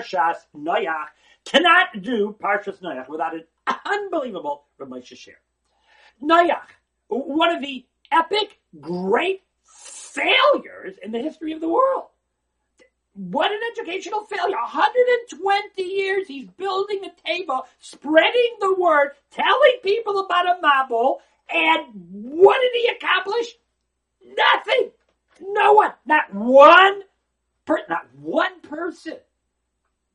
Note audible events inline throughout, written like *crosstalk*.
Parshas Noach cannot do Parshas Noach without an unbelievable Ramosha share. Noach, one of the epic, great failures in the history of the world. What an educational failure. 120 years he's building a teva, spreading the word, telling people about a Mabul, and what did he accomplish? Nothing. No one. Not one per, not one person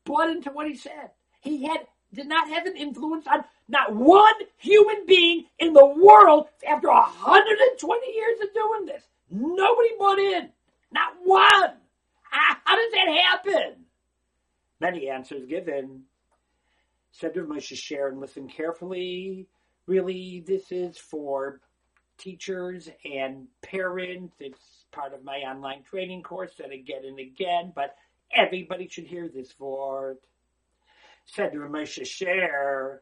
bought into what he said. He had did not have an influence on not one human being in the world after 120 years of doing this. Nobody bought in. Not one. How, does that happen? Many answers given. Said to Moshe share and listen carefully. Really, this is for teachers and parents. It's part of my online training course that again and again, but everybody should hear this word. Said Moshe share.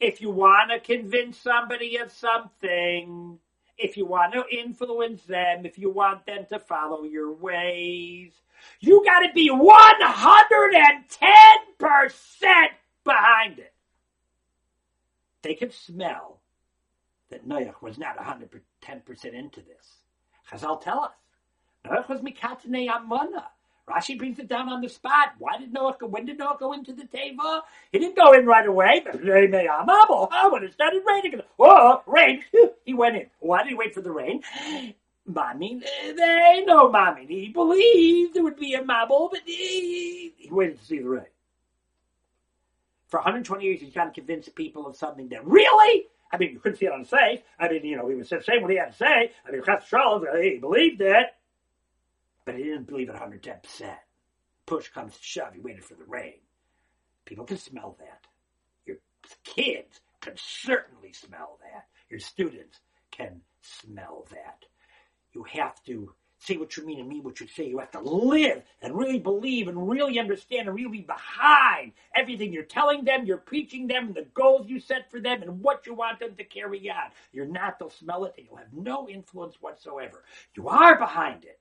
If you want to convince somebody of something, if you want to influence them, if you want them to follow your ways, you got to be 110% behind it. They could smell that Noach was not 110% into this. Chazal tell us. Noach was miktanei amanah. Rashi brings it down on the spot. Why did Noah go? When did Noah go into the teva? He didn't go in right away. Oh, when it started raining, oh, rain! *laughs* He went in. Why did he wait for the rain? *sighs* Mommy, they know mommy. He believed there would be a mabul, but he, he waited to see the rain. For 120 years, he's trying to convince people of something that really I mean, you couldn't see it on his face. I mean, you know, he was saying what he had to say. I mean, he believed it, but he didn't believe it 110%. Push comes to shove. He waited for the rain. People can smell that. Your kids can certainly smell that. Your students can smell that. You have to say what you mean and mean what you say. You have to live and really believe and really understand and really be behind everything you're telling them, you're preaching them, the goals you set for them, and what you want them to carry on. You're not, they'll smell it and you'll have no influence whatsoever. You are behind it.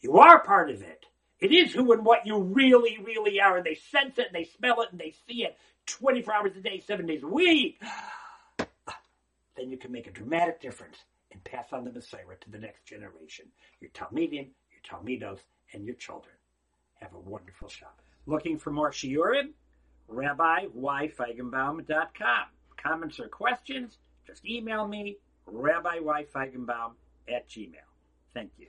You are part of it. It is who and what you really, really are, and they sense it and they smell it and they see it 24 hours a day, seven days a week. *sighs* Then you can make a dramatic difference and pass on the mesorah to the next generation. Your Talmidim, your Talmidos, and your children. Have a wonderful shop. Looking for more Shiurim? RabbiYFeigenbaum.com. Comments or questions? Just email me, RabbiYFeigenbaum at gmail. Thank you.